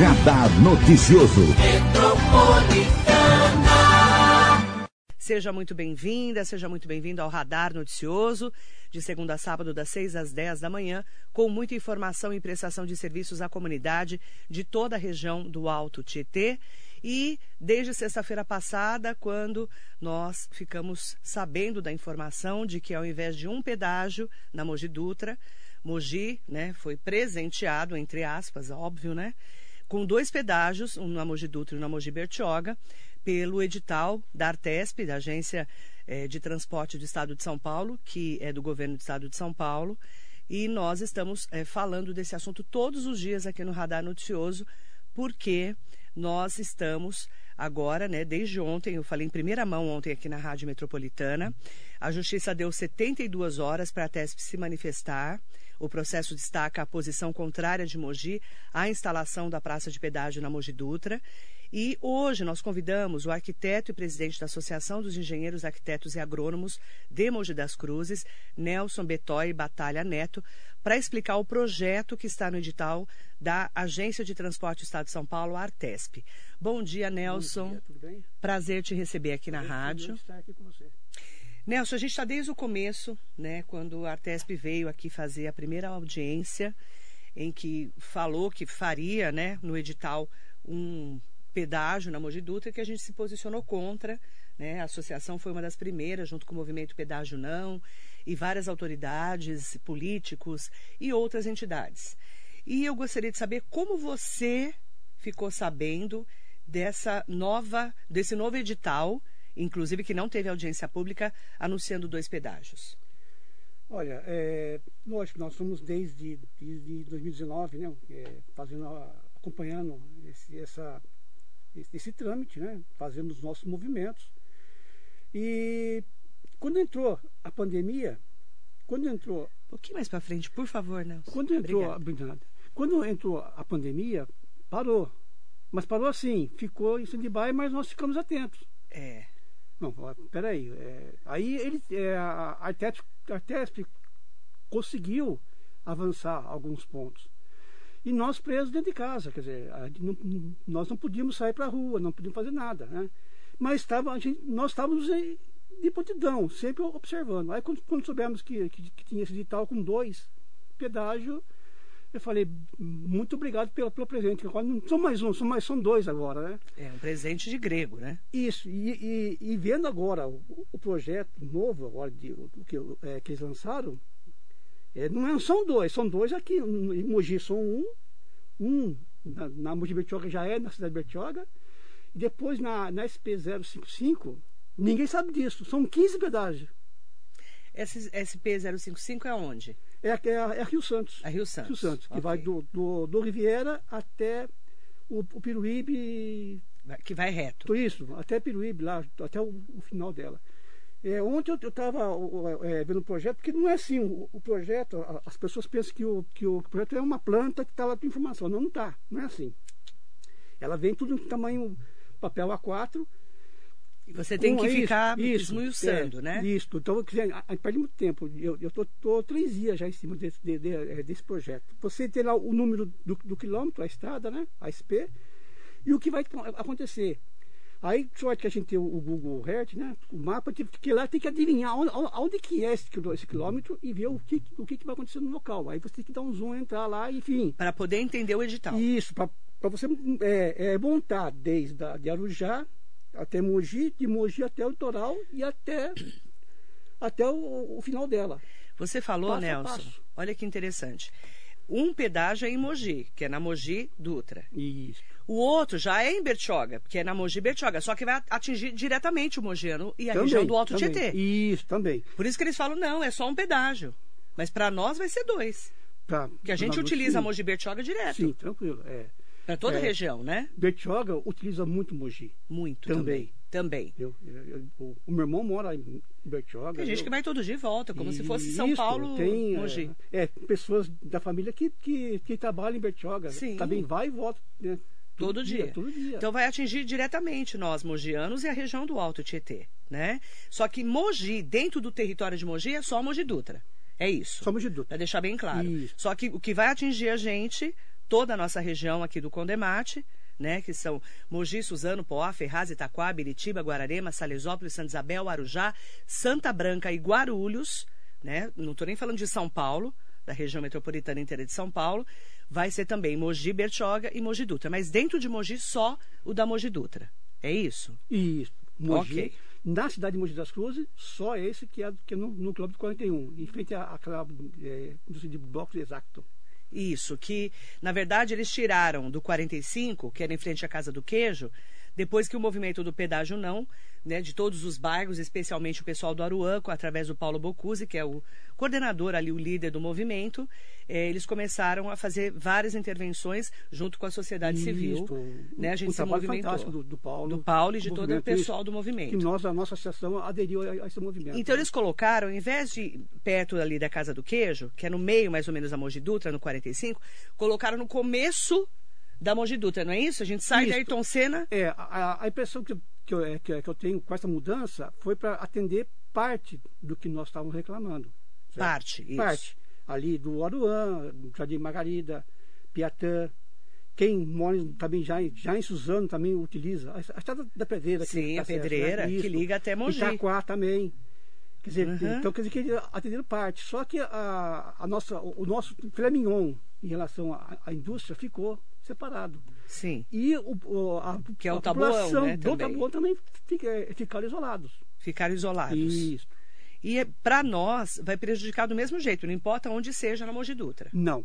Radar Noticioso. Seja muito bem-vinda, seja muito bem-vindo ao Radar Noticioso, de segunda a sábado, das 6 às 10 da manhã, com muita informação e prestação de serviços à comunidade de toda a região do Alto Tietê. E desde sexta-feira passada, quando nós ficamos sabendo da informação de que ao invés de um pedágio na Mogi Dutra, Mogi né, foi presenteado, entre aspas, óbvio, né? Com dois pedágios, um na Mogi Dutra e um na Mogi Bertioga, pelo edital da Artesp, da Agência eh, de Transporte do Estado de São Paulo, que é do governo do Estado de São Paulo. E nós estamos eh, falando desse assunto todos os dias aqui no Radar Noticioso, porque nós estamos agora, né, desde ontem, eu falei em primeira mão ontem aqui na Rádio Metropolitana, a Justiça deu 72 horas para a TESP se manifestar. O processo destaca a posição contrária de Mogi à instalação da praça de pedágio na Mogi Dutra e hoje nós convidamos o arquiteto e presidente da Associação dos Engenheiros, Arquitetos e Agrônomos de Mogi das Cruzes, Nelson Betói Batalha Neto, para explicar o projeto que está no edital da Agência de Transporte do Estado de São Paulo, a Artesp. Bom dia, Nelson. Bom dia, tudo bem? Prazer te receber aqui na rádio. Estar aqui com você. Nelson, a gente está desde o começo, né, quando a Artesp veio aqui fazer a primeira audiência, em que falou que faria, né, no edital, um pedágio na Mogi Dutra que a gente se posicionou contra. Né? A associação foi uma das primeiras, junto com o movimento Pedágio Não, e várias autoridades, políticos e outras entidades. E eu gostaria de saber como você ficou sabendo dessa nova, desse novo edital, inclusive que não teve audiência pública, anunciando dois pedágios. Olha, é, lógico, nós somos desde, desde 2019, né, é, fazendo, acompanhando esse, essa esse, esse trâmite, né? fazendo os nossos movimentos. E quando entrou a pandemia, quando entrou. Um pouquinho mais para frente, por favor, Nelson. Quando entrou, obrigado. Quando entrou a pandemia, parou. Mas parou assim, ficou em stand-by, mas nós ficamos atentos. É. Não, peraí. É, aí ele, é, a Artesp, conseguiu avançar alguns pontos. E nós presos dentro de casa, quer dizer, não, nós não podíamos sair para a rua, não podíamos fazer nada, né? Mas estava, gente, nós estávamos de prontidão, sempre observando. Aí quando, quando soubemos que, que, que, tinha esse edital com dois pedágio, eu falei, muito obrigado pelo, pelo presente. Agora não são mais um, são mais são dois agora, né? É um presente de grego, né? Isso, e, e, e vendo agora o, o, projeto novo agora de, o, que, é, que eles lançaram, é, não é, são dois, são dois aqui. Em Mogi são um, um na, na Mogi Bertioga já é na cidade de Bertioga, e depois na, na SP055, ninguém sabe disso, são 15 pedágios. Esse SP055 é onde? É, é, é Rio Santos. É Rio Santos. Rio Santos, que okay. vai do, do, do Riviera até o, o Piruíbe. Que vai reto. Isso, até Piruíbe, lá, até o, o final dela. É, ontem eu estava é, vendo o projeto, porque não é assim, o, o, projeto, as pessoas pensam que o, que o projeto é uma planta que está lá com informação. Não, não está, não é assim. Ela vem tudo em tamanho papel A4. E você tem que ficar isso, esmiuçando, é, né? Isso, então perde muito tempo. Eu estou três dias já em cima desse, de, de, é, desse projeto. Você tem lá o número do, do quilômetro, a estrada, né? A SP, e o que vai acontecer. Aí, sorte que a gente tem o, Google Earth, né? O mapa, que lá tem que adivinhar onde, onde que é esse, esse quilômetro e ver o que, o que, que vai acontecer no local. Aí você tem que dar um zoom, entrar lá, enfim. Para poder entender o edital. Isso, para você é, é, montar desde a, de Arujá até Mogi, de Mogi até o litoral e até, até o, o final dela. Você falou, passo Nelson, olha que interessante. Um pedágio é em Mogi, que é na Mogi Dutra. Isso. O outro já é em Bertioga, que é na Mogi Bertioga, só que vai atingir diretamente o mogiano e a também, região do Alto também. Tietê. Isso, também. Por isso que eles falam, não, é só um pedágio. Mas para nós vai ser dois. Pra, porque a gente utiliza sim. a Mogi Bertioga direto. Sim, tranquilo. É. Para toda é, a região, né? Bertioga utiliza muito Mogi. Muito também. Também. Eu, eu, eu, o meu irmão mora em Bertioga. Tem gente que vai todo dia e volta, como e, se fosse São isso, Paulo, tem, Mogi. É, é, pessoas da família que, que, que trabalham em Bertioga. Sim. Também vai e volta. Né? Todo, todo dia. dia. Todo dia. Então vai atingir diretamente nós, mogianos, e a região do Alto Tietê, né? Só que Mogi, dentro do território de Mogi, é só Mogi Dutra. É isso. Só Mogi Dutra. Para deixar bem claro. Isso. Só que o que vai atingir a gente toda a nossa região aqui do Condemate, né, que são Mogi, Suzano, Poá, Ferraz, Itaquá, Biritiba, Guararema, Salesópolis, Santa Isabel, Arujá, Santa Branca e Guarulhos, né, não estou nem falando de São Paulo, da região metropolitana inteira de São Paulo, vai ser também Mogi, Bertioga e Mogi Dutra, mas dentro de Mogi só o da Mogi Dutra, é isso? Isso, Mogi. Okay. Na cidade de Mogi das Cruzes, só esse que é, que é no, no quilômetro 41, em frente àquela é, de blocos exato. Isso, que na verdade eles tiraram do 45, que era em frente à Casa do Queijo, depois que o movimento do pedágio não, né, de todos os bairros, especialmente o pessoal do Aruanco, através do Paulo Bocuse, que é o coordenador ali, o líder do movimento, eh, eles começaram a fazer várias intervenções junto com a sociedade Isso, civil. Né, a gente se movimentou. Do, do, Paulo. Do Paulo e de todo o pessoal do movimento. Que nós, a nossa associação, aderiu a, a esse movimento. Então eles colocaram, em vez de perto ali da Casa do Queijo, que é no meio mais ou menos da Mogi Dutra, no 45, colocaram no começo da Mogi Dutra, não é isso? A gente sai isso. da Ayrton Senna. É, a, a impressão que, que, eu, é, que, que eu tenho com essa mudança foi para atender parte do que nós estávamos reclamando. Certo? Parte, isso. Parte. Ali do Aruan, Jardim Margarida, Piatã. Quem mora também já, já em Suzano também utiliza. A estrada da pedreira. Sim, tá a certo, pedreira, né? que liga até Mogi. Itaquá também. Quer dizer, uhum. então quer dizer que atenderam parte. Só que a, a nossa, o, o nosso filé mignon em relação à indústria ficou separado. Sim. E o, a, que é o a tabuão, população né, do tabuão também fica, ficaram isolados. Ficaram isolados. Isso. E para nós vai prejudicar do mesmo jeito, não importa onde seja na Mogi Dutra. Não.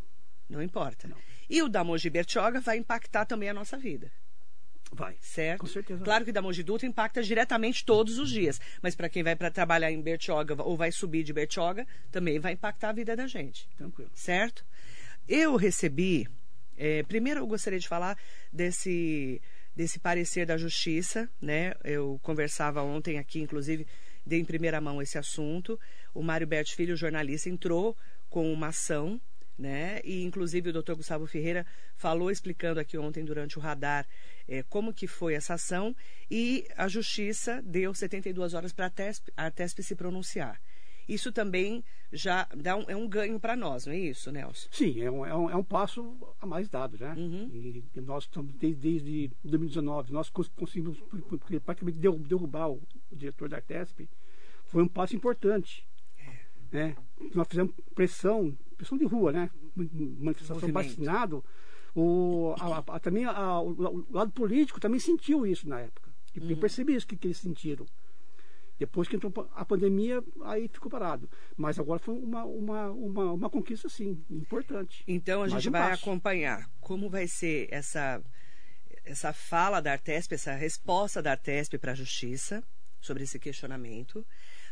Não importa. Não. E o da Mogi Bertioga vai impactar também a nossa vida. Vai. Certo? Com certeza. Claro que da Mogi Dutra impacta diretamente todos os dias. Mas para quem vai para trabalhar em Bertioga ou vai subir de Bertioga, também vai impactar a vida da gente. Tranquilo. Certo? Eu recebi é, primeiro, eu gostaria de falar desse, desse parecer da Justiça. Né? Eu conversava ontem aqui, inclusive, dei em primeira mão esse assunto. O Mário Bert Filho, jornalista, entrou com uma ação, né? e inclusive o doutor Gustavo Ferreira falou, explicando aqui ontem durante o radar, é, como que foi essa ação, e a Justiça deu 72 horas para a TESP se pronunciar isso também já dá um, é um ganho para nós, não é isso, Nelson? Sim, é um, é um, é um passo a mais dado, né? Uhum. E, e, nós, desde, desde 2019, nós conseguimos praticamente derrubar o, o diretor da Artesp, foi um passo importante. É. Né? Nós fizemos pressão, pressão de rua, né? Manifestação vacinado. O, a, a, também a, o, lado político também sentiu isso na época. Uhum. Eu percebi isso que, que eles sentiram. Depois que entrou a pandemia, aí ficou parado. Mas agora foi uma, uma, uma, uma conquista, sim, importante. Então a gente um vai passo. acompanhar como vai ser essa, essa fala da Artesp, essa resposta da Artesp para a Justiça sobre esse questionamento.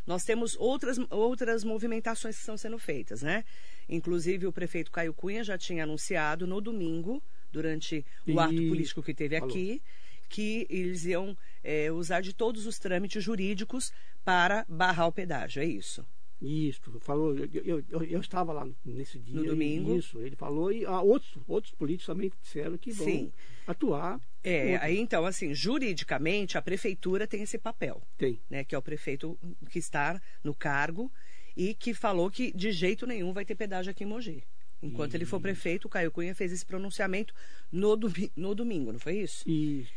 Nós temos outras, outras movimentações que estão sendo feitas, né? Inclusive, o prefeito Caio Cunha já tinha anunciado no domingo, durante o e... ato político que teve Falou. aqui, que eles iam é, usar de todos os trâmites jurídicos para barrar o pedágio, é isso? Isso, falou, eu, eu, eu estava lá nesse dia. No domingo. Isso, ele falou e ah, outros, outros políticos também disseram que vão Sim. atuar. É, aí então, assim, juridicamente, a prefeitura tem esse papel. Tem. Né, que é o prefeito que está no cargo e que falou que de jeito nenhum vai ter pedágio aqui em Mogi. Enquanto ele for prefeito, o Caio Cunha fez esse pronunciamento no, no domingo, não foi isso? Isso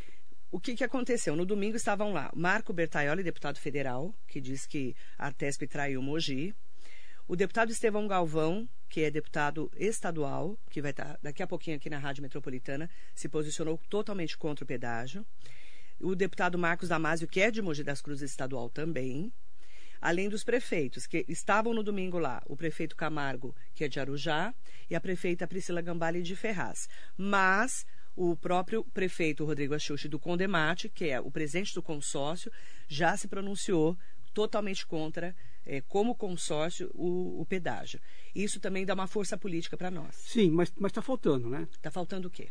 o que, que aconteceu? No domingo estavam lá Marco Bertaioli, deputado federal, que diz que a TESP traiu Mogi. O deputado Estevão Galvão, que é deputado estadual, que vai estar daqui a pouquinho aqui na Rádio Metropolitana, se posicionou totalmente contra o pedágio. O deputado Marcos Damasio, que é de Mogi das Cruzes estadual também. Além dos prefeitos, que estavam no domingo lá, o prefeito Camargo, que é de Arujá, e a prefeita Priscila Gambale de Ferraz. Mas o próprio prefeito Rodrigo Axuxi do Condemate, que é o presidente do consórcio, já se pronunciou totalmente contra, é, como consórcio, o, o, pedágio. Isso também dá uma força política para nós. Sim, mas está faltando, né? Está faltando o quê?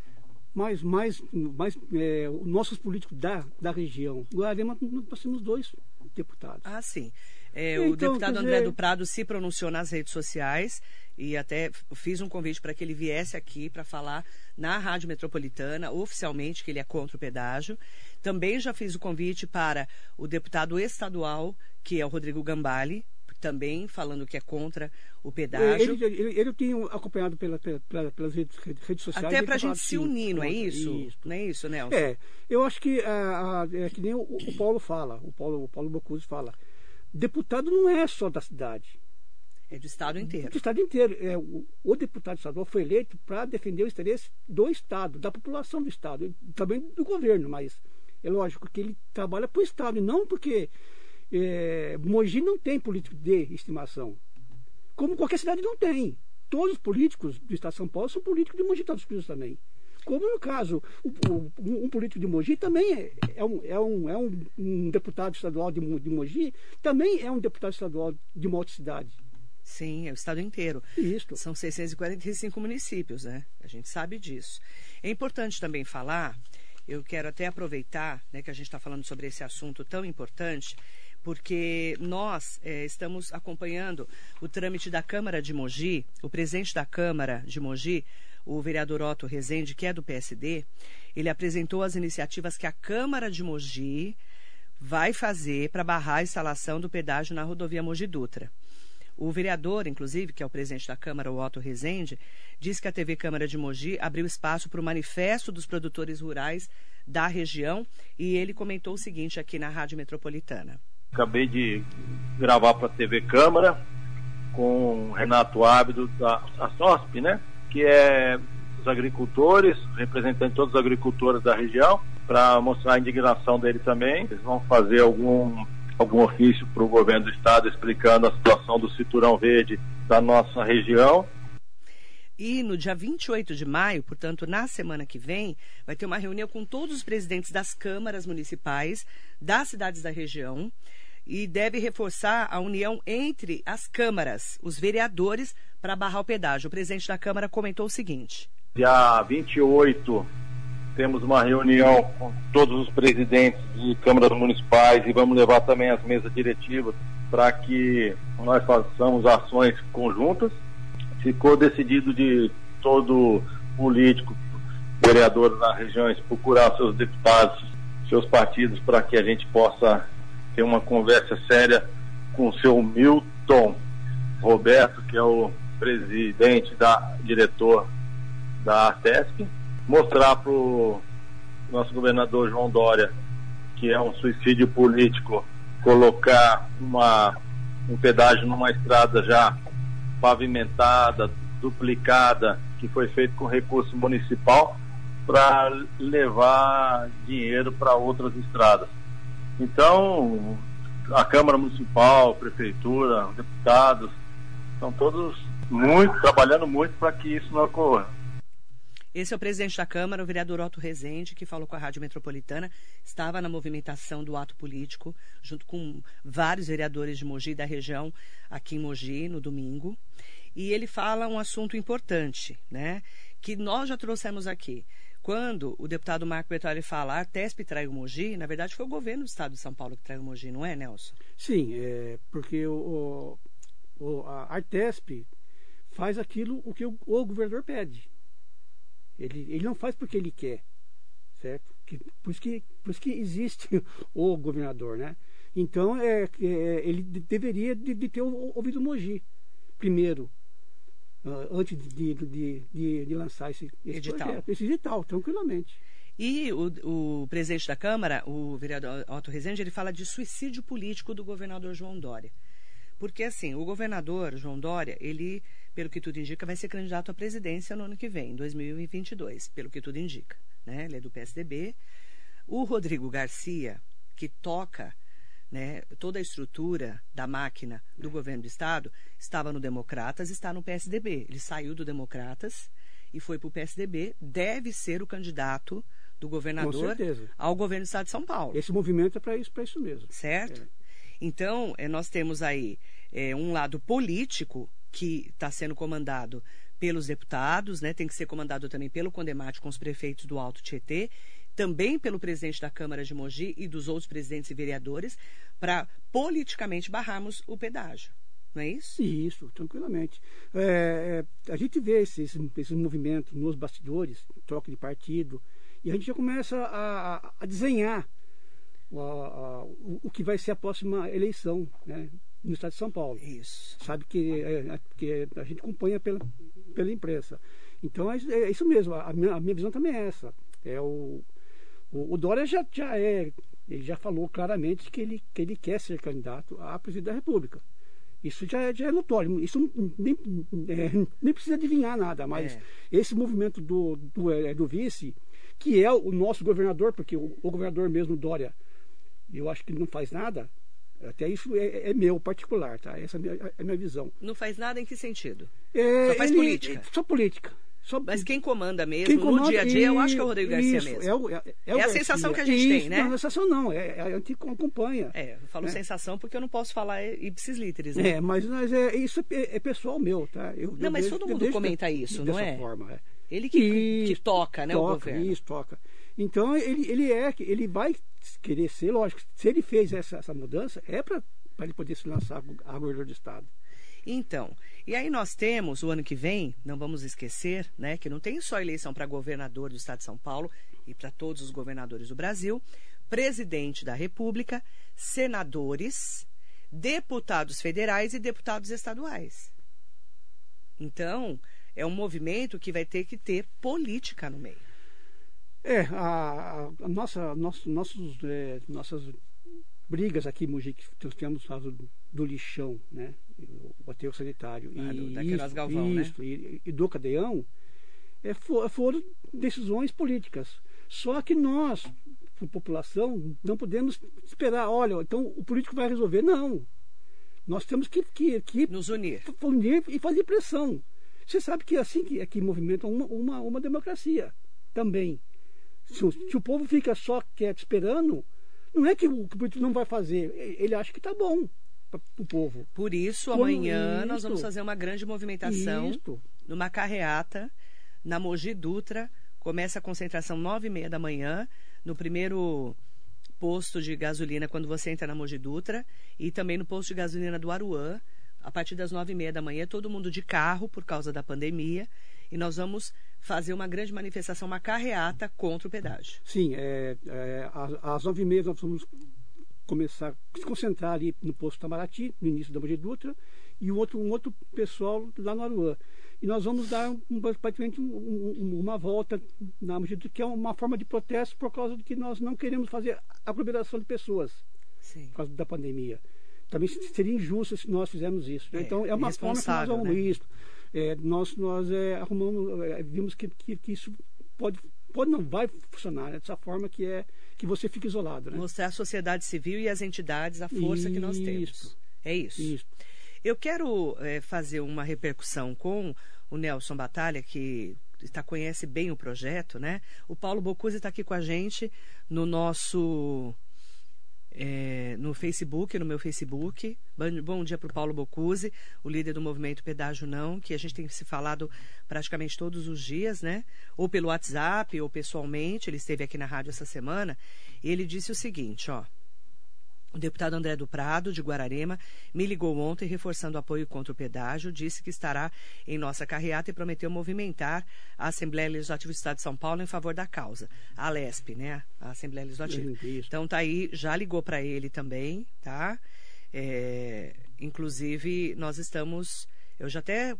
Mais, mais, mais é, nossos políticos da, da região. Guararema, nós temos dois deputados. Ah, sim. É, então, o deputado André do Prado se pronunciou nas redes sociais e até fiz um convite para que ele viesse aqui para falar na Rádio Metropolitana, oficialmente, que ele é contra o pedágio. Também já fiz o convite para o deputado estadual, que é o Rodrigo Gambale, também falando que é contra o pedágio. Ele, ele, ele eu tenho acompanhado pela, pela, pelas redes, redes sociais. Até para a gente se unir, não é isso? isso? Não é isso, Nelson? É, eu acho que é que nem o, o, Paulo fala, o Paulo, o Paulo Bocuse fala. Deputado não é só da cidade. É do Estado inteiro. Do Estado inteiro. É, o, o deputado estadual foi eleito para defender o interesse do Estado, da população do Estado, também do governo, mas é lógico que ele trabalha para o Estado, e não porque é, Mogi não tem político de estimação. Como qualquer cidade não tem. Todos os políticos do Estado de São Paulo são políticos de Mogi Estados Unidos também. Como no caso, o, o, um político de Mogi também é, é, um, é, um, é um, um deputado estadual de, de Mogi, também é um deputado estadual de uma outra cidade. Sim, é o estado inteiro. Isso. São 645 municípios, né? A gente sabe disso. É importante também falar, eu quero até aproveitar né, que a gente está falando sobre esse assunto tão importante, porque nós é, estamos acompanhando o trâmite da Câmara de Mogi, o presidente da Câmara de Mogi, o vereador Otto Rezende, que é do PSD, ele apresentou as iniciativas que a Câmara de Mogi vai fazer para barrar a instalação do pedágio na rodovia Mogi Dutra. O vereador, inclusive, que é o presidente da Câmara, o Otto Rezende, disse que a TV Câmara de Mogi abriu espaço para o manifesto dos produtores rurais da região e ele comentou o seguinte aqui na Rádio Metropolitana. Acabei de gravar para a TV Câmara com o Renato Ábido da SOSP, né? Que é os agricultores, representando todos os agricultores da região, para mostrar a indignação dele também. Eles vão fazer algum algum ofício para o governo do estado explicando a situação do cinturão verde da nossa região. E no dia 28 de maio, portanto, na semana que vem, vai ter uma reunião com todos os presidentes das câmaras municipais das cidades da região e deve reforçar a união entre as câmaras, os vereadores, para barrar o pedágio. O presidente da Câmara comentou o seguinte: Dia 28 temos uma reunião com todos os presidentes de câmaras municipais e vamos levar também as mesas diretivas para que nós façamos ações conjuntas. Ficou decidido de todo político, vereador nas regiões, procurar seus deputados, seus partidos, para que a gente possa ter uma conversa séria com o seu Milton Roberto, que é o presidente da diretor da ATESP mostrar para o nosso governador João Dória que é um suicídio político colocar uma, um pedágio numa estrada já pavimentada, duplicada, que foi feito com recurso municipal, para levar dinheiro para outras estradas. Então, a Câmara Municipal, Prefeitura, os deputados, estão todos muito, trabalhando muito para que isso não ocorra. Esse é o presidente da Câmara, o vereador Otto Rezende, que falou com a Rádio Metropolitana, estava na movimentação do ato político, junto com vários vereadores de Mogi da região, aqui em Mogi, no domingo. E ele fala um assunto importante, né? Que nós já trouxemos aqui. Quando o deputado Marco Bertoli fala a Artesp traiu Mogi, na verdade foi o governo do estado de São Paulo que traiu Mogi, não é, Nelson? Sim, é porque o, o a Artesp faz aquilo o que o, o governador pede. Ele, ele não faz porque ele quer, certo? Que, por, isso que, por isso que existe o governador, né? Então, é, é ele deveria de, de ter ouvido Mogi primeiro, uh, antes de, de, de, de, lançar esse, esse edital. Projeto, esse edital, tranquilamente. E o, o, presidente da Câmara, o vereador Otto Rezende, ele fala de suicídio político do governador João Dória. Porque, assim, o governador João Dória, ele pelo que tudo indica, vai ser candidato à presidência no ano que vem, 2022, pelo que tudo indica. Né? Ele é do PSDB. O Rodrigo Garcia, que toca né, toda a estrutura da máquina do governo do Estado, estava no Democratas, está no PSDB. Ele saiu do Democratas e foi para o PSDB, deve ser o candidato do governador ao governo do Estado de São Paulo. Esse movimento é para isso, isso mesmo. Certo? É. Então, é, nós temos aí é, um lado político que está sendo comandado pelos deputados, né, tem que ser comandado também pelo Condemate com os prefeitos do Alto Tietê, também pelo presidente da Câmara de Mogi e dos outros presidentes e vereadores, para politicamente barrarmos o pedágio. Não é isso? Isso, tranquilamente. É, é, a gente vê esses, esses movimentos nos bastidores, troca de partido, e a gente já começa a, a, desenhar o, a, o, o que vai ser a próxima eleição. Né? no estado de São Paulo. Isso. Sabe que, é, é, que a gente acompanha pela, pela imprensa. Então é, é isso mesmo, a minha, a minha visão também é essa. É o, o, o Dória já, já é, ele já falou claramente que ele, que ele quer ser candidato a presidente da República. Isso já, é, já é notório, isso nem, é, nem precisa adivinhar nada, mas É. esse movimento do, do, é, do vice, que é o nosso governador, porque o, o governador mesmo, Dória, eu acho que ele não faz nada, até isso é, é meu particular, tá? Essa é a minha, é a minha visão. Não faz nada em que sentido? É, Só faz ele- política. Só política. Mas quem comanda mesmo quem no comanda- dia a dia, eu acho que é o Rodrigo Garcia isso, mesmo. É, o- é, é o É a Garcia. sensação que a gente Isso, tem, né? Não, a sensação não, é, é, a gente acompanha. É, eu falo É. sensação porque eu não posso falar ipsis literis, né? É, mas, mas é, isso é, é pessoal meu, tá? Eu, Não, eu mas todo mundo comenta de- isso, não é? Forma, é. Ele que, que toca, né, o toca, governo. Isso, toca. Então ele, ele é, ele vai querer ser, lógico, se ele fez essa, essa mudança, é para ele poder se lançar a governador do estado. Então, e aí nós temos o ano que vem, não vamos esquecer, né, que não tem só eleição para governador do estado de São Paulo e para todos os governadores do Brasil, presidente da República, senadores, deputados federais e deputados estaduais. Então, é um movimento que vai ter que ter política no meio. É, a, a nossa, nosso, nossos, é, nossas brigas aqui em Mogi, que nós temos do, do lixão, né? O aterro sanitário. Ah, do- e da Queiroz isso, Galvão, né? isso, e, e do Cadeião, é, fo- foram decisões políticas. Só que nós, população, não podemos esperar, olha, então o político vai resolver. Não. Nós temos que, que, que Nos unir. fundir e fazer pressão. Você sabe que é assim que, é que movimenta uma, uma, uma democracia também. Se o, se o povo fica só quieto esperando, não é que o, que o político não vai fazer. Ele acha que está bom para o povo. Por isso, Como amanhã nós vamos fazer uma grande movimentação Isto. numa carreata na Mogi Dutra. Começa a concentração nove e meia da manhã no primeiro posto de gasolina quando você entra na Mogi Dutra e também no posto de gasolina do Aruã a partir das nove e meia da manhã todo mundo de carro por causa da pandemia e nós vamos fazer uma grande manifestação, uma carreata contra o pedágio. Sim, é, é, às nove e meia nós vamos começar a se concentrar ali no posto Tamaraty, no início da Mogi Dutra, e um outro, um outro pessoal lá no Aruã. E nós vamos dar um, praticamente um- um- uma volta na Mogi Dutra, que é uma forma de protesto por causa de que nós não queremos fazer aglomeração de pessoas Sim. por causa da pandemia. Também seria injusto se nós fizermos isso. né? É, então é uma forma que nós arrumamos né? isso. É, nós nós é, arrumamos, é, vimos que, que, que isso pode, pode não vai funcionar né? dessa forma que é que você fica isolado. Né? Mostrar à sociedade civil e às entidades a força que nós temos. Isso. É isso. Isso. Eu quero eh, fazer uma repercussão com o Nelson Batalha, que está, conhece bem o projeto, né? O Paulo Bocuse está aqui com a gente no nosso. Eh, no Facebook, no meu Facebook. Bom, dia para o Paulo Bocuse, o líder do movimento Pedágio Não, que a gente tem se falado praticamente todos os dias, né? Ou pelo WhatsApp, ou pessoalmente. Ele esteve aqui na rádio essa semana. Ele disse o seguinte, ó. O deputado André do Prado, de Guararema, me ligou ontem reforçando o apoio contra o pedágio, disse que estará em nossa carreata e prometeu movimentar a Assembleia Legislativa do Estado de São Paulo em favor da causa. A LESP, né? A Assembleia Legislativa. Isso. Então tá aí, já ligou para ele também, tá? É, inclusive, nós estamos. Eu já até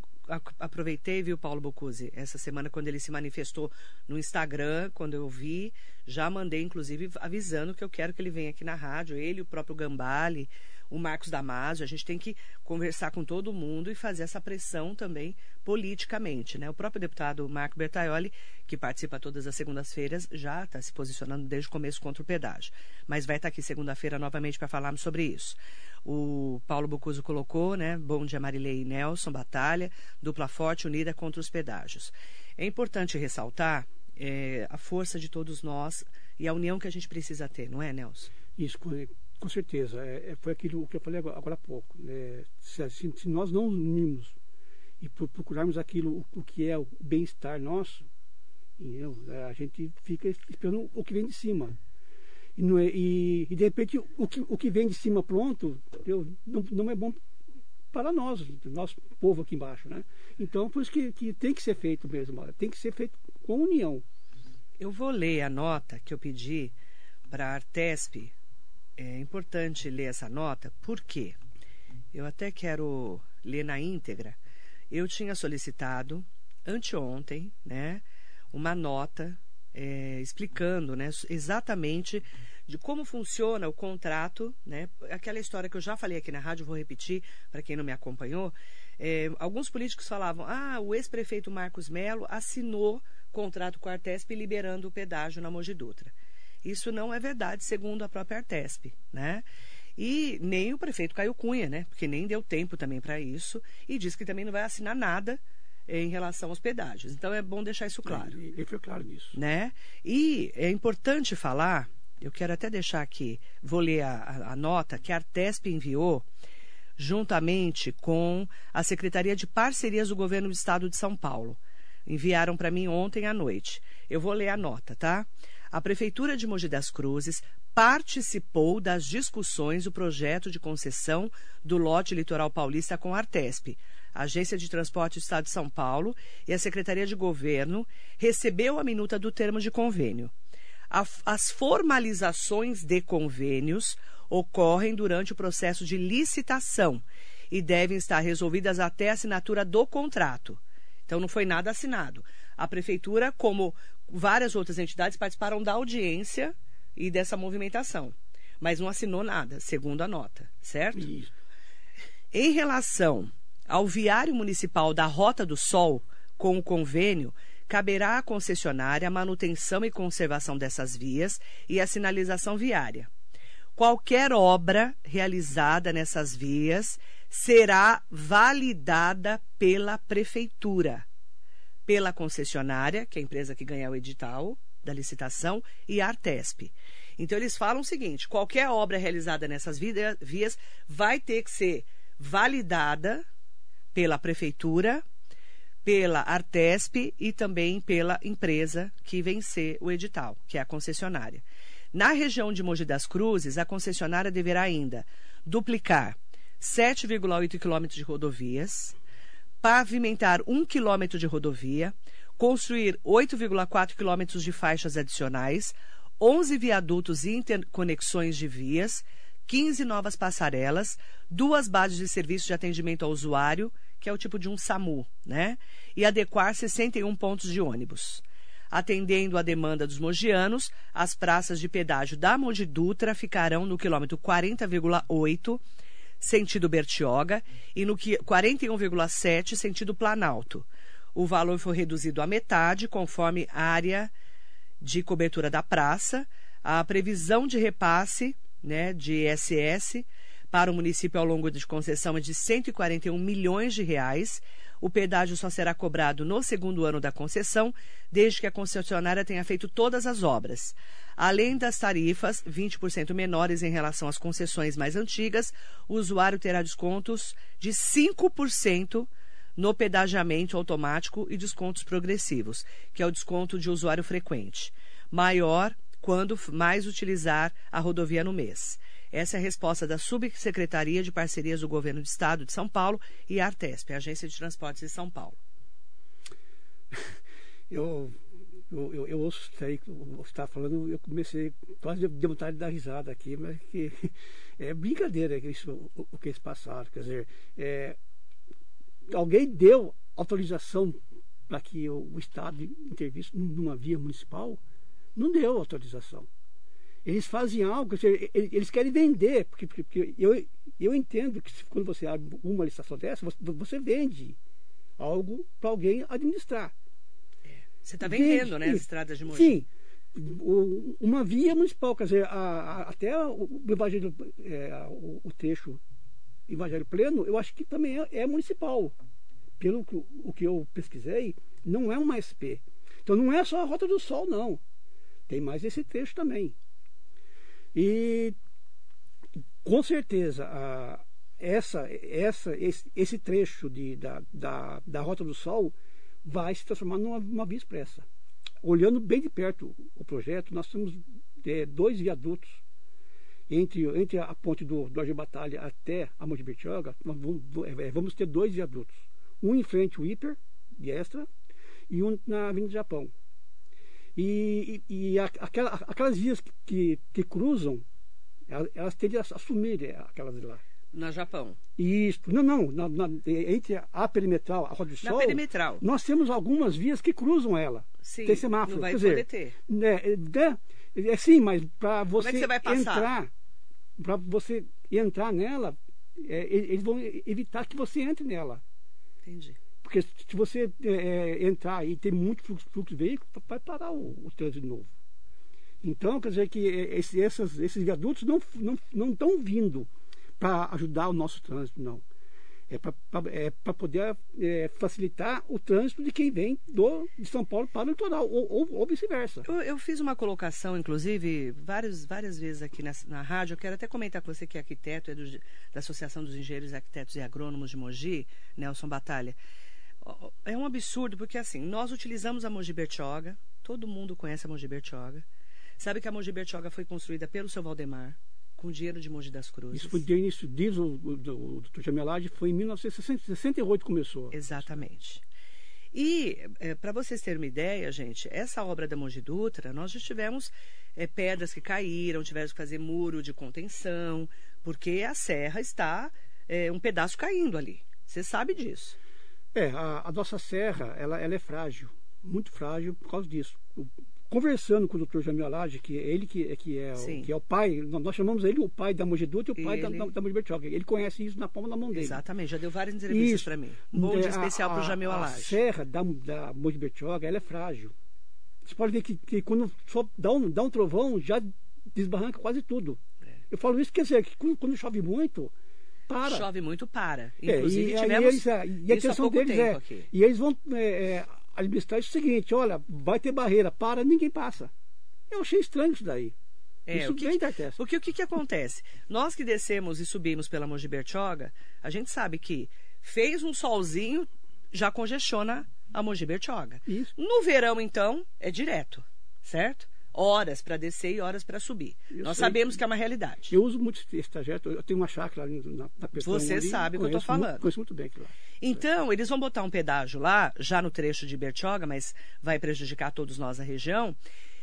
aproveitei, viu, Paulo Bocuse, essa semana quando ele se manifestou no Instagram, quando eu vi, já mandei, inclusive, avisando que eu quero que ele venha aqui na rádio, ele, o próprio Gambale, o Marcos Damasio, a gente tem que conversar com todo mundo e fazer essa pressão também politicamente, né? O próprio deputado Marco Bertaioli, que participa todas as segundas-feiras, já está se posicionando desde o começo contra o pedágio, mas vai estar aqui segunda-feira novamente para falarmos sobre isso. O Paulo Bocuso colocou, né? Bom dia, Marilei e Nelson, batalha, dupla forte unida contra os pedágios. É importante ressaltar é, a força de todos nós e a união que a gente precisa ter, não é, Nelson? Isso, com, certeza. É, é, foi aquilo que eu falei agora, agora há pouco. né? se, se- nós não unirmos e pro- procurarmos aquilo, o, o que é o bem-estar nosso, entendeu? É, a gente fica esperando o que vem de cima. E, é- e- e, de repente o que, o que vem de cima pronto entendeu? Não, não é bom para nós, nosso povo aqui embaixo. Né? Então, por isso que, que tem que ser feito mesmo, tem que ser feito com união. Eu vou ler a nota que eu pedi para a Artesp. É importante ler essa nota, por quê? eu até quero ler na íntegra. Eu tinha solicitado anteontem, né, uma nota é, explicando, né, exatamente de como funciona o contrato, né? Aquela história que eu já falei aqui na rádio, vou repetir para quem não me acompanhou. É, alguns políticos falavam: ah, o ex-prefeito Marcos Melo assinou contrato com a Artesp liberando o pedágio na Mogi Dutra. Isso não é verdade, segundo a própria Artesp, né? E nem o prefeito Caio Cunha, né? Porque nem deu tempo também para isso e diz que também não vai assinar nada em relação aos pedágios. Então é bom deixar isso claro. É, ele foi claro nisso. Né? E é importante falar eu quero até deixar aqui, vou ler a, a, a nota que a Artesp enviou juntamente com a Secretaria de Parcerias do Governo do Estado de São Paulo. Enviaram para mim ontem à noite. Eu vou ler a nota, tá? A Prefeitura de Mogi das Cruzes participou das discussões do projeto de concessão do lote litoral paulista com a Artesp. A Agência de Transporte do Estado de São Paulo e a Secretaria de Governo recebeu a minuta do termo de convênio as formalizações de convênios ocorrem durante o processo de licitação e devem estar resolvidas até a assinatura do contrato. Então, não foi nada assinado. A prefeitura, como várias outras entidades, participaram da audiência e dessa movimentação, mas não assinou nada, segundo a nota, certo? Isso. Em relação ao viário municipal da Rota do Sol, com o convênio, caberá à concessionária a manutenção e conservação dessas vias e a sinalização viária. Qualquer obra realizada nessas vias será validada pela prefeitura, pela concessionária, que é a empresa que ganhar o edital da licitação, e a Artesp. Então eles falam o seguinte: qualquer obra realizada nessas vias vai ter que ser validada pela prefeitura pela Artesp e também pela empresa que vencer o edital, que é a concessionária. Na região de Mogi das Cruzes, a concessionária deverá ainda duplicar 7,8 quilômetros de rodovias, pavimentar 1 quilômetro de rodovia, construir 8,4 quilômetros de faixas adicionais, 11 viadutos e interconexões de vias, 15 novas passarelas, duas bases de serviço de atendimento ao usuário que é o tipo de um SAMU, né? E adequar 61 pontos de ônibus. Atendendo à demanda dos mogianos, as praças de pedágio da Mogi Dutra ficarão no quilômetro 40,8, sentido Bertioga, e no 41,7, sentido Planalto. O valor foi reduzido à metade, conforme área de cobertura da praça. A previsão de repasse né, de ISS para o município ao longo de concessão é de 141 milhões de reais. O pedágio só será cobrado no segundo ano da concessão, desde que a concessionária tenha feito todas as obras. Além das tarifas, 20% menores em relação às concessões mais antigas, o usuário terá descontos de 5% no pedagiamento automático e descontos progressivos, que é o desconto de usuário frequente, maior quando mais utilizar a rodovia no mês. Essa é a resposta da Subsecretaria de Parcerias do Governo do Estado de São Paulo e a Artesp, Agência de Transportes de São Paulo. Eu, eu, eu, eu ouço isso aí que você está falando, eu comecei quase de vontade de dar risada aqui, mas que é brincadeira isso, o, o que eles passaram. Quer dizer, é, alguém deu autorização para que o, o Estado intervisse numa via municipal? Não deu autorização. Eles fazem algo, eles querem vender, porque, porque eu, eu entendo que quando você abre uma licitação dessa, você, você vende algo para alguém administrar. É. Você está vendendo, vende, né, as estradas de Mogi? Sim. uma via municipal, quer dizer, a, a, até o, evangelho, é, o, o trecho Evangelho Pleno, eu acho que também é, é municipal. Pelo que, o que eu pesquisei, não é uma SP. Então não é só a Rota do Sol, não. Tem mais esse trecho também. E com certeza a, essa, essa, esse, esse trecho de, da, da, da Rota do Sol vai se transformar numa, numa via expressa. Olhando bem de perto o projeto, nós temos é, dois viadutos entre, entre a ponte do, do Batalha até a Monte Bertioga, vamos, é, vamos ter dois viadutos. Um em frente ao Hiper, de Extra, e um na Avenida do Japão. E, e, e aquela, aquelas vias que, que cruzam, elas, elas tendem a assumir é, aquelas de lá. Na Japão. Isso. Não, não. Na, na, entre a perimetral, a Roda do Na Sol, perimetral. nós temos algumas vias que cruzam ela. Sim, Tem semáforo. não vai Quer poder dizer, ter. né, é, é sim, mas para você, é você vai passar? entrar, para você entrar nela, é, eles vão evitar que você entre nela. Entendi. Porque se você é, é, entrar e tem muito fluxo, fluxo de veículo, vai parar o, o trânsito de novo. Então, quer dizer que é, esse- essas- esses viadutos não não não estão vindo para ajudar o nosso trânsito, não. É para é poder é, facilitar o trânsito de quem vem do, de São Paulo para o litoral, ou, ou, ou vice-versa. Eu, eu fiz uma colocação, inclusive, várias, várias vezes aqui na, na rádio. Eu quero até comentar com você que é arquiteto, é do- da Associação dos Engenheiros, Arquitetos e Agrônomos de Mogi, Nelson Batalha. É um absurdo, porque assim, nós utilizamos a Mogi Bertioga, todo mundo conhece a Mogi Bertioga. Sabe que a Mogi Bertioga foi construída pelo seu Valdemar, com dinheiro de Mogi das Cruzes. Isso foi de início, diz o, o, o, Dr. Jamelade, foi em 1968 que começou. Exatamente. E, para vocês terem uma ideia, gente, essa obra da Mogi Dutra, nós já tivemos eh, pedras que caíram, tivemos que fazer muro de contenção, porque a serra está eh, um pedaço caindo ali. Você sabe disso. É, a, a nossa serra, ela, ela é frágil, muito frágil por causa disso. Conversando com o Dr. Jamil Alage, que é ele que, é- que, é, o, que é o pai, nós chamamos ele o pai da Mogi Dutra e o pai da, Ele- da, da. Ele conhece isso na palma da mão dele. Exatamente, já deu várias entrevistas para mim. Um bom dia É, a- especial para o a- Jamil A Alage. serra da, da ela é frágil. Você pode ver que, que quando só dá um, dá um trovão, já desbarranca quase tudo. É. Eu falo isso, quer dizer, que quando, quando chove muito, para. Chove muito, para. É, Inclusive, e, aí tivemos eles, é, e a pouco deles é. aqui. E eles vão é, é, administrar isso o seguinte: olha, vai ter barreira, para, ninguém passa. Eu achei estranho isso daí. É, isso o que, vem da testa. Porque o que, que acontece? Nós que descemos e subimos pela Mogi Bertioga, a gente sabe que fez um solzinho, já congestiona a Mogi Bertioga. Isso. No verão, então, é direto, certo? Horas para descer e horas para subir. Eu Nós sei sabemos que- é uma realidade. Eu uso muito esse trajeto. Eu tenho uma chácara ali na, na Petrópolis Você ali, sabe o que eu tô conheço muito- falando. Conheço muito bem aquilo lá. Então, eles vão botar um pedágio lá, já no trecho de Bertioga, mas vai prejudicar todos nós na região.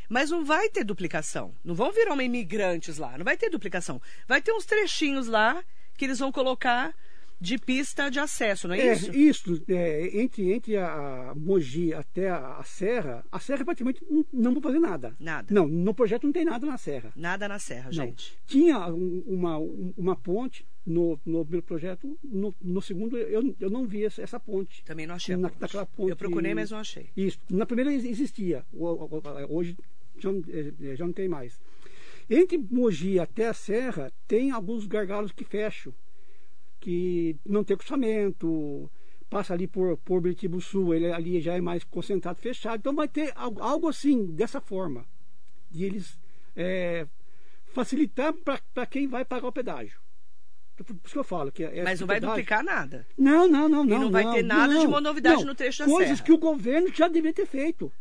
Mas não vai ter duplicação. Não vão virar uma imigrantes lá. Não vai ter duplicação. Vai ter uns trechinhos lá que eles vão colocar de pista de acesso, não é, É, isso? isso, é, entre, entre a, Mogi até a, a Serra, a Serra praticamente não, não vou fazer nada. Nada. Não, no projeto não tem nada na Serra. Nada na serra, Não. gente. Tinha um- uma, um- uma ponte no, no primeiro projeto, no, no segundo eu, eu não vi essa, essa ponte. Também não achei Na- ponte. naquela ponte- Eu procurei, mas não achei. Isso. Na primeira ex- existia, hoje já, não- eh, já não tem mais. Entre Mogi até a Serra, tem alguns gargalos que fecham, que não tem acostamento, passa ali por, por Beritiba Sul, ele ali já é mais concentrado, fechado. Então vai ter algo, algo assim, dessa forma, de eles eh, facilitar para quem vai pagar o pedágio. Por isso que eu falo que essa Mas não vai duplicar nada. não, não, não, não. não vai ter nada de uma novidade não. no trecho da Coisas serra. que o governo já deveria ter feito.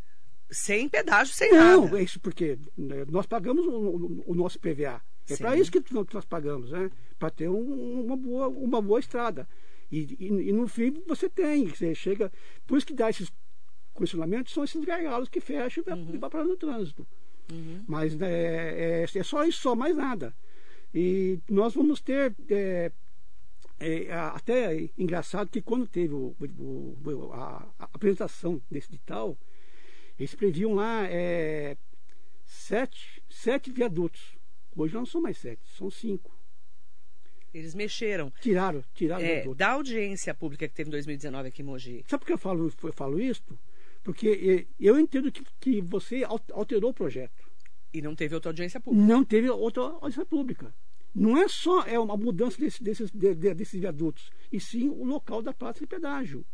Sem pedágio, sem Não, nada. é isso porque né, nós pagamos o, o- o nosso PVA. É para isso que nós pagamos, né? Para ter um- uma, boa, uma boa estrada. E, e- e no fim você tem, você chega. Por isso que dá esses questionamentos, são esses gargalos que fecham e vai parar no trânsito. Uhum. Mas né, é, é só isso, só mais nada. E nós vamos ter. é, é, até é engraçado que quando teve o- o- o- a, a apresentação desse edital, eles previam lá é, sete, sete viadutos. Hoje não são mais sete, são cinco. Eles mexeram. Tiraram, tiraram É, da audiência pública que teve em 2019 aqui em Mogi. Sabe por que eu falo, eu falo isso? Porque eu entendo que, que você al- alterou o projeto. E não teve outra audiência pública. Não teve outra audiência pública. Não é só é uma mudança desse- desses, de- de- desses viadutos, e sim o local da praça de pedágio.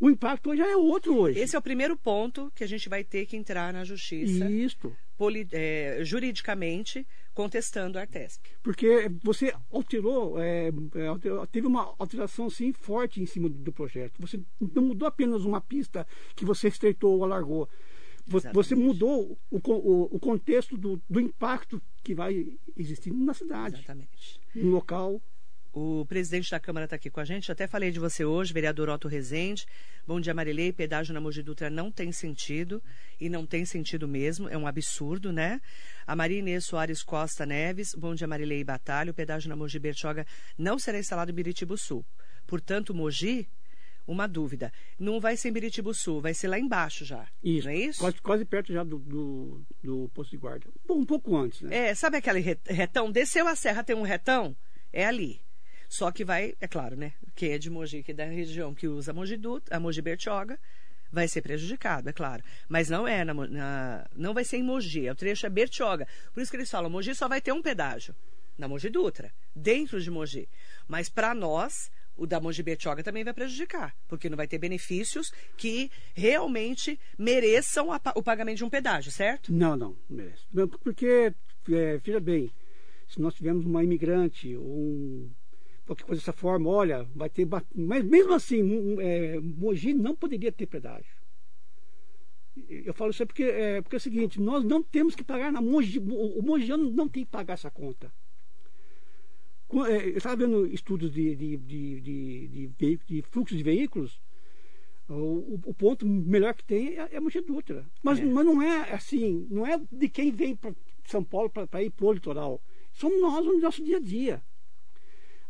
O impacto hoje já é outro hoje. Esse é o primeiro ponto que a gente vai ter que entrar na justiça, Isso. poli- é, juridicamente, contestando a Artesp. Porque você alterou, é, é, teve uma alteração sim forte em cima do, projeto. Você não mudou apenas uma pista que você estreitou ou alargou. Vo- Você Exatamente. mudou o, o- o contexto do, do impacto que vai existir na cidade, Exatamente. no local. O presidente da Câmara está aqui com a gente. Até falei de você hoje, vereador Otto Rezende. Bom dia, Marilei. Pedágio na Mogi Dutra não tem sentido. E não tem sentido mesmo. É um absurdo, né? A Maria Inês Soares Costa Neves. Bom dia, Marilei Batalha. O pedágio na Mogi Bertioga não será instalado em Biritibo Sul. Portanto, Mogi, uma dúvida. Não vai ser em Biritibo Sul, vai ser lá embaixo já. Isso. Não é isso? Quase, quase perto já do, do, do posto de guarda. Bom, um pouco antes, né? É, sabe aquele re- retão? Desceu a serra, tem um retão? É ali. Só que vai, é claro, né? Quem é de Mogi, que é da região que usa Mogi Dutra, a Mogi Bertioga, vai ser prejudicado, é claro. Mas não é na, na- não vai ser em Mogi, o trecho é Bertioga. Por isso que eles falam, Mogi só vai ter um pedágio na Mogi Dutra, dentro de Mogi. Mas para nós, o da Mogi Bertioga também vai prejudicar, porque não vai ter benefícios que realmente mereçam a o pagamento de um pedágio, certo? Não, não, não merece. Porque, é, veja bem, se nós tivermos uma imigrante ou um, qualquer coisa dessa forma, olha, vai ter. Mas mesmo assim, é, Mogi não poderia ter pedágio. Eu falo isso porque é, porque é o seguinte, nós não temos que pagar na Mogi, o mogiano não tem que pagar essa conta. Co- é, Eu estava vendo estudos de, de, de, de, de, de fluxo de veículos, o, o- o ponto melhor que tem é, é Mogi Dutra. Mas, É. mas não é assim, não é de quem vem para São Paulo para ir para o litoral. Somos nós no nosso dia a dia.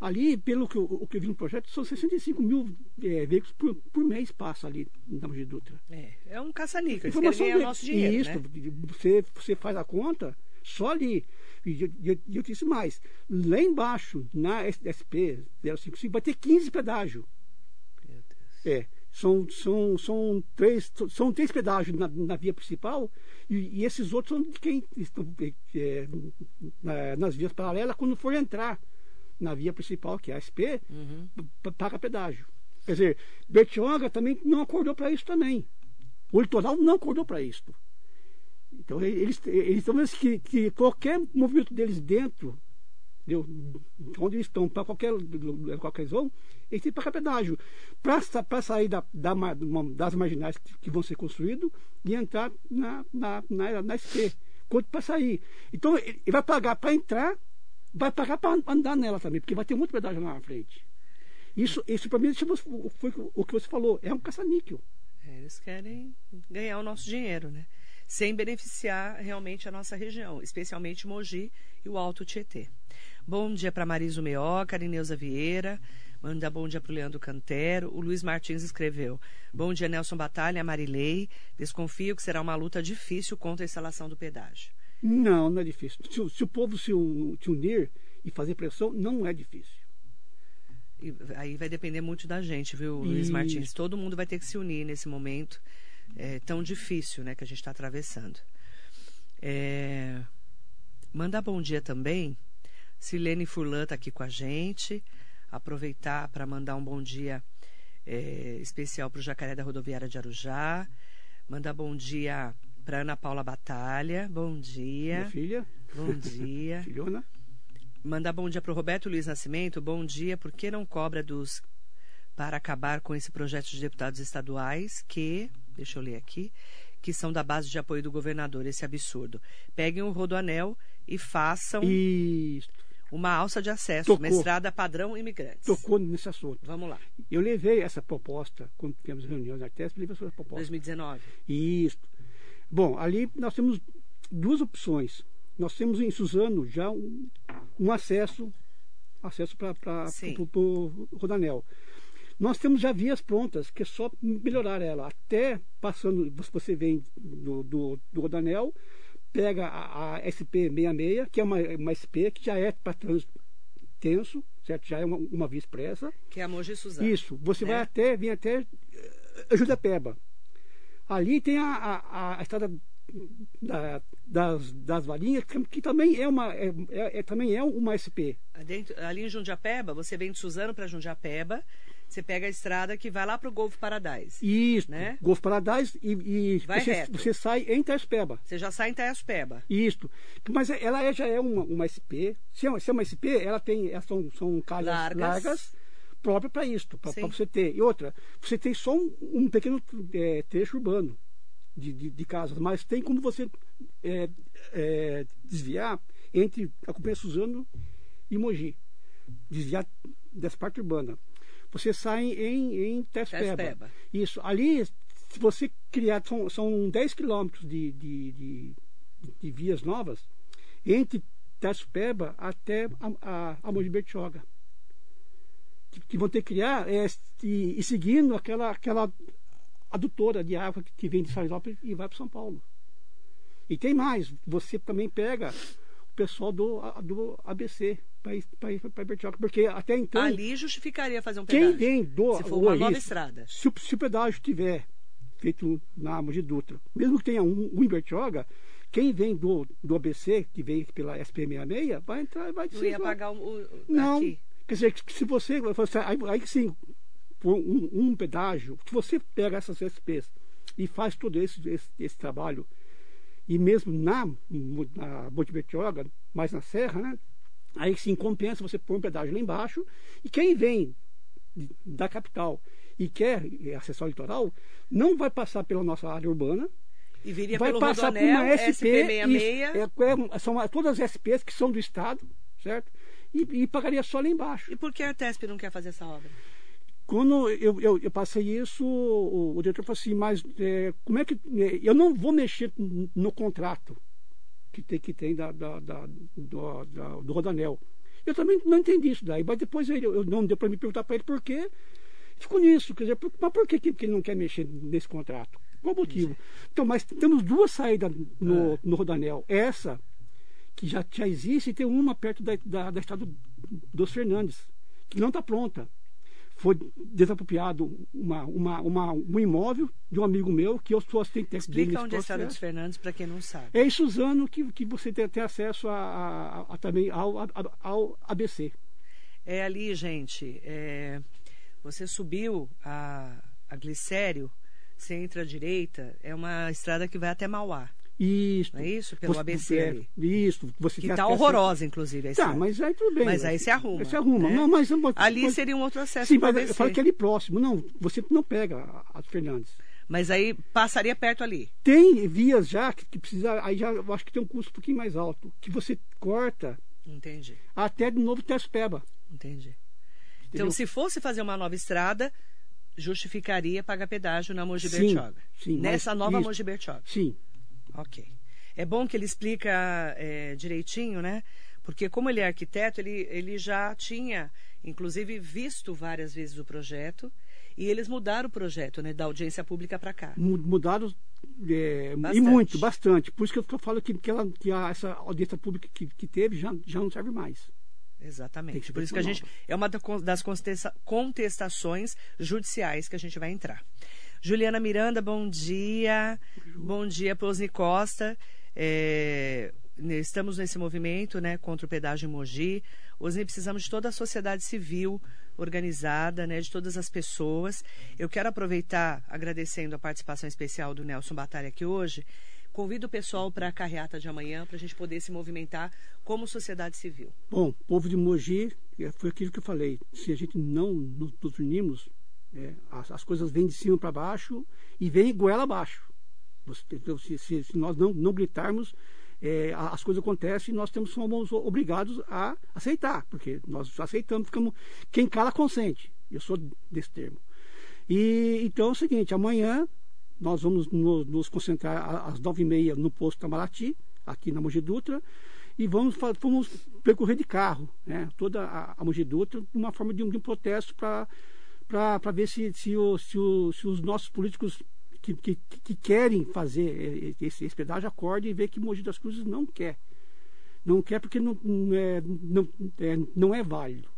Ali, pelo que eu, o que eu vi no projeto, são 65 mil é, veículos por, por mês passa ali na Mogi Dutra. É, é um querem Informação ganhar o nosso dinheiro, Isso, né? você, você faz a conta só ali. E eu, eu, eu disse mais, lá embaixo, na SP 055, vai ter 15 pedágios. Meu Deus. É, são, são, são, três, são três pedágios na, na via principal e, e esses outros são de quem estão é, na- nas vias paralelas quando for entrar na via principal, que é a SP, Uhum. paga pedágio. Quer dizer, Bertioga também não acordou para isso também. O litoral não acordou para isso. Então eles, eles estão vendo que, que qualquer movimento deles dentro, entendeu? onde eles estão, para qualquer, qualquer zona, eles têm que pagar pedágio. Para sair da, da das marginais que, que vão ser construídas e entrar na, na, na, na SP. Quanto para sair. Então ele vai pagar para entrar, vai pagar para andar nela também, porque vai ter muito pedágio na frente. Isso, isso para mim foi o que você falou, é um caça-níquel. É, eles querem ganhar o nosso dinheiro, né? Sem beneficiar realmente a nossa região, especialmente Mogi e o Alto Tietê. Bom dia para Mariso Meoca, Arineuza Vieira. Manda bom dia para o Leandro Cantero. O Luiz Martins escreveu: Bom dia, Nelson Batalha, Marilei. Desconfio que será uma luta difícil contra a instalação do pedágio. Não, não é difícil. Se, o- se o povo se, se unir e fazer pressão, não é difícil. E aí vai depender muito da gente, viu, Luiz Isso. Martins? Todo mundo vai ter que se unir nesse momento é, tão difícil né, que a gente está atravessando. É, mandar bom dia também. Silene Furlan está aqui com a gente. Aproveitar para mandar um bom dia é, especial para o Jacaré da Rodoviária de Arujá. Mandar bom dia para Ana Paula Batalha. Bom dia. Minha filha, Bom dia. filhona. Mandar bom dia para o Roberto Luiz Nascimento. Bom dia. Por que não cobra dos para acabar com esse projeto de deputados estaduais que, deixa eu ler aqui, que são da base de apoio do governador, esse absurdo. Peguem o rodoanel e façam E uma alça de acesso, Tocou. uma estrada padrão imigrantes. tocou nesse assunto. Vamos lá. Eu levei essa proposta, quando tivemos reuniões na Artesp, levei essa proposta. 2019. Isso. Bom, ali nós temos duas opções. Nós temos em Suzano já um, um acesso acesso para o Rodanel. Nós temos já vias prontas, que é só melhorar ela. Até passando, você vem do, do, do Rodanel, pega a, a SP66, que é uma, uma SP que já é para trânsito tenso, certo? Já é uma, uma via expressa. Que é a Mogi Suzano. Isso, você né? vai até, vem até eh, Judapeba. Ali tem a, a, a estrada da- das, das varinhas, que, também é uma é, é- é- também é uma SP. Dentro- ali em Jundiapeba, você vem de Suzano para Jundiapeba, você pega a estrada que vai lá para o Golfo Paradise. Isso, Né? Golfo Paradise e, e Vai você, reto. você sai em Itaspeba. Você já sai em Itaiaspeba. Isso. Mas ela é- já é uma, uma SP. Se é uma, se é uma SP, ela tem. elas São, são calhas Largas. largas, próprias para isto, para você ter. E outra, você tem só um, um pequeno é, trecho urbano de, de, de casas, mas tem como você é, é, desviar entre a Companhia Suzano e Mogi. desviar dessa parte urbana. Você sai em, em Tespeba. Tespeba. Isso. Ali, se você criar, são, são 10 quilômetros de, de, de, de vias novas entre Tespeba até a, a, a Mogi Bertioga. Que, vão ter que criar é, e, e, seguindo aquela, aquela adutora de água que, vem de Sarilópolis e vai para São Paulo. E tem mais, você também pega o pessoal do, do ABC para ir para Bertioga, porque até então. Ali justificaria fazer um pedágio. Quem vem do. Se for uma nova estrada. Se, se, o pedágio tiver feito na Mogi Dutra, mesmo que tenha um, um em Bertioga, quem vem do, do ABC, que vem pela SP66, vai entrar vai Não ia pagar o. o Não. Aqui. Quer dizer, se você. Aí, aí sim, por um, um pedágio, se você pega essas SPs e faz todo esse, esse, esse trabalho e mesmo na, na Monte mais na serra, né? Aí sim compensa você pôr um pedágio lá embaixo e quem vem da capital e quer acessar o litoral não vai passar pela nossa área urbana, e viria vai pelo passar Rodonel, por uma SP, SP66. é, é, são todas as SPs que são do Estado, certo? E, e, pagaria só lá embaixo. E por que a Artesp não quer fazer essa obra? Quando eu, eu, eu passei isso, o, o, diretor falou assim, mas é, como é que. É, eu não vou mexer no contrato que tem, que tem da, da, da do, da, do Rodanel. Eu também não entendi isso daí, mas depois ele, eu não deu para me perguntar para ele por quê. Ficou nisso, quer dizer, por, mas por que, que ele não quer mexer nesse contrato? Qual o motivo? Então, mas temos duas saídas no, é. no Rodanel. Essa, que já, já existe, e tem uma perto da, da, da estrada dos Fernandes, que não está pronta foi desapropriado uma, uma, uma, um imóvel de um amigo meu que eu sou assistente técnico Explica onde é a Estrada dos Fernandes para quem não sabe. É em Suzano que, que você tem, tem acesso a, a, a, também ao, ao ABC. É ali, gente. É, você subiu a, a Glicério, você entra à direita, é uma estrada que vai até Mauá. Isso. É isso? Pelo você, ABC é. Isso. Você que está horrorosa, inclusive. Tá, mas aí tudo bem. Mas aí se arruma. Se arruma. Né? Não, mas, ali mas, seria um outro acesso Sim, mas ABC. eu falo que é ali próximo. Não, você não pega a, Fernandes. Mas aí passaria perto ali. Tem vias já que, que precisa. Aí já eu acho que tem um custo um pouquinho mais alto. Que você corta Entendi. até de novo Tespeba. Entendi. Então, se fosse fazer uma nova estrada, justificaria pagar pedágio na Mogi Sim, Bertioga. sim, Nessa mas nova isso- Mogi Bertioga. Sim. Ok. É bom que ele explica é, direitinho, né? Porque como ele é arquiteto, ele, ele já tinha, inclusive, visto várias vezes o projeto e eles mudaram o projeto, né? Da audiência pública para cá. Mu- Mudaram é, e muito, bastante. Por isso que eu falando que, que, ela, que a- essa audiência pública que, que teve já, já não serve mais. Exatamente. Por isso que a gente. É uma da- das contesta- contestações judiciais que a gente vai entrar. Juliana Miranda, bom dia. Bom dia, Posni Costa. É, né, estamos nesse movimento né, contra o pedágio em Mogi. Osni, precisamos de toda a sociedade civil organizada, né, de todas as pessoas. Eu quero aproveitar, agradecendo a participação especial do Nelson Batalha aqui hoje, convido o pessoal para a carreata de amanhã, para a gente poder se movimentar como sociedade civil. Bom, povo de Mogi, é, foi aquilo que eu falei. Se a gente não nos, unirmos, é, as, as coisas vêm de cima para baixo e vêm goela abaixo. Então, se, se- se nós não, não gritarmos, é, as coisas acontecem e nós temos, somos obrigados a aceitar, porque nós aceitamos, ficamos. Quem cala consente. Eu sou desse termo. E então é o seguinte, amanhã nós vamos no- nos concentrar às nove e meia no posto Tamaraty, aqui na Mogi Dutra, e vamos, vamos percorrer de carro, né, toda a, a Mogi Dutra, uma forma de um, de um protesto para ver se, se, o- se o- se os nossos políticos que, que, que querem fazer esse, esse pedágio acordem e ver que Mogi das Cruzes não quer. Não quer porque não, não, é, não, é, não é válido.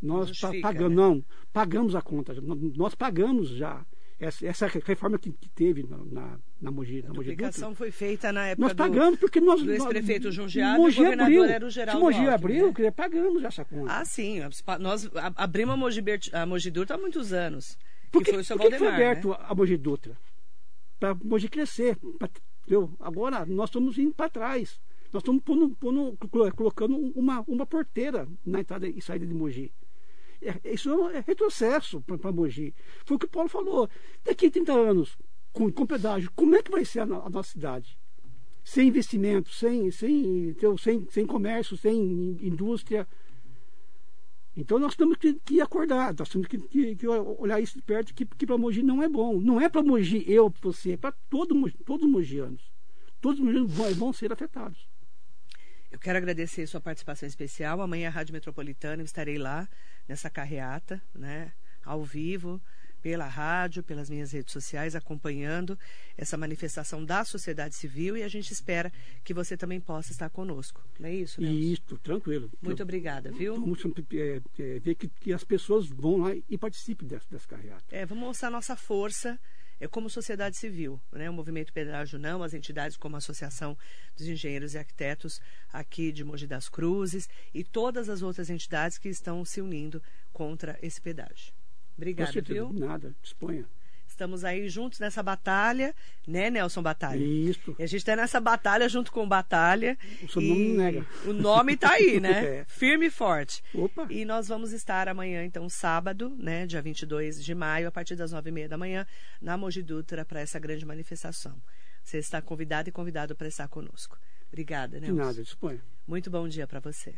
Nós pa- Justifica, pagamos, né? não, pagamos a conta. Nós pagamos já essa, essa reforma que, que teve na, na, na Mogi, A na Mogi foi feita na época Nós do, pagamos porque nós. do ex-prefeito Jundiaí, Mogi o governador abriu. era o Se Geraldo Mogi Alckmin, abriu, né? pagamos essa conta. Ah, sim. Nós abrimos a Mogi, a Mogi Dutra há muitos anos. Por que que, foi o por que foi Valdemar, aberto né? a Mogi Dutra? Para Mogi crescer. pra-? Agora nós estamos indo para trás. Nós estamos pondo, pondo- colo- colocando uma, uma porteira na entrada e saída de Mogi. É- isso é retrocesso para Mogi. Foi o que o Paulo falou. Daqui a 30 anos, com, com pedágio, como é que vai ser a, a nossa cidade? Sem investimento, sem, sem, sem, sem comércio, sem in- indústria. Então nós temos que, que acordar, nós temos que, que, que olhar isso de perto, que, que para Mogi não é bom. Não é para Mogi eu, você, é para todo, todos os mogianos. Todos os mogianos vão, vão ser afetados. Eu quero agradecer sua participação especial. Amanhã, a Rádio Metropolitana, eu estarei lá nessa carreata, né, ao vivo, pela rádio, pelas minhas redes sociais, acompanhando essa manifestação da sociedade civil e a gente espera que você também possa estar conosco. Não é isso, Nelson? Isso, tranquilo. Muito obrigada, viu? Vamos é, é, ver que, que, as pessoas vão lá e participem dessa, dessa carreata. É, vamos mostrar nossa força como sociedade civil, né? o movimento Pedágio Não, as entidades como a Associação dos Engenheiros e Arquitetos aqui de Mogi das Cruzes e todas as outras entidades que estão se unindo contra esse pedágio. Obrigada, viu? Nada, disponha. Estamos aí juntos nessa batalha, né, Nelson Batalha? Isso. E a gente está nessa batalha junto com Batalha. O seu nome não nega. O nome está aí, né? é. Firme e forte. Opa. E nós vamos estar amanhã, então, sábado, né, dia 22 de maio, a partir das nove e meia da manhã, na Mogi Dutra, para essa grande manifestação. Você está convidado e convidado para estar conosco. Obrigada, Nelson. De nada, disponha. Muito bom dia para você.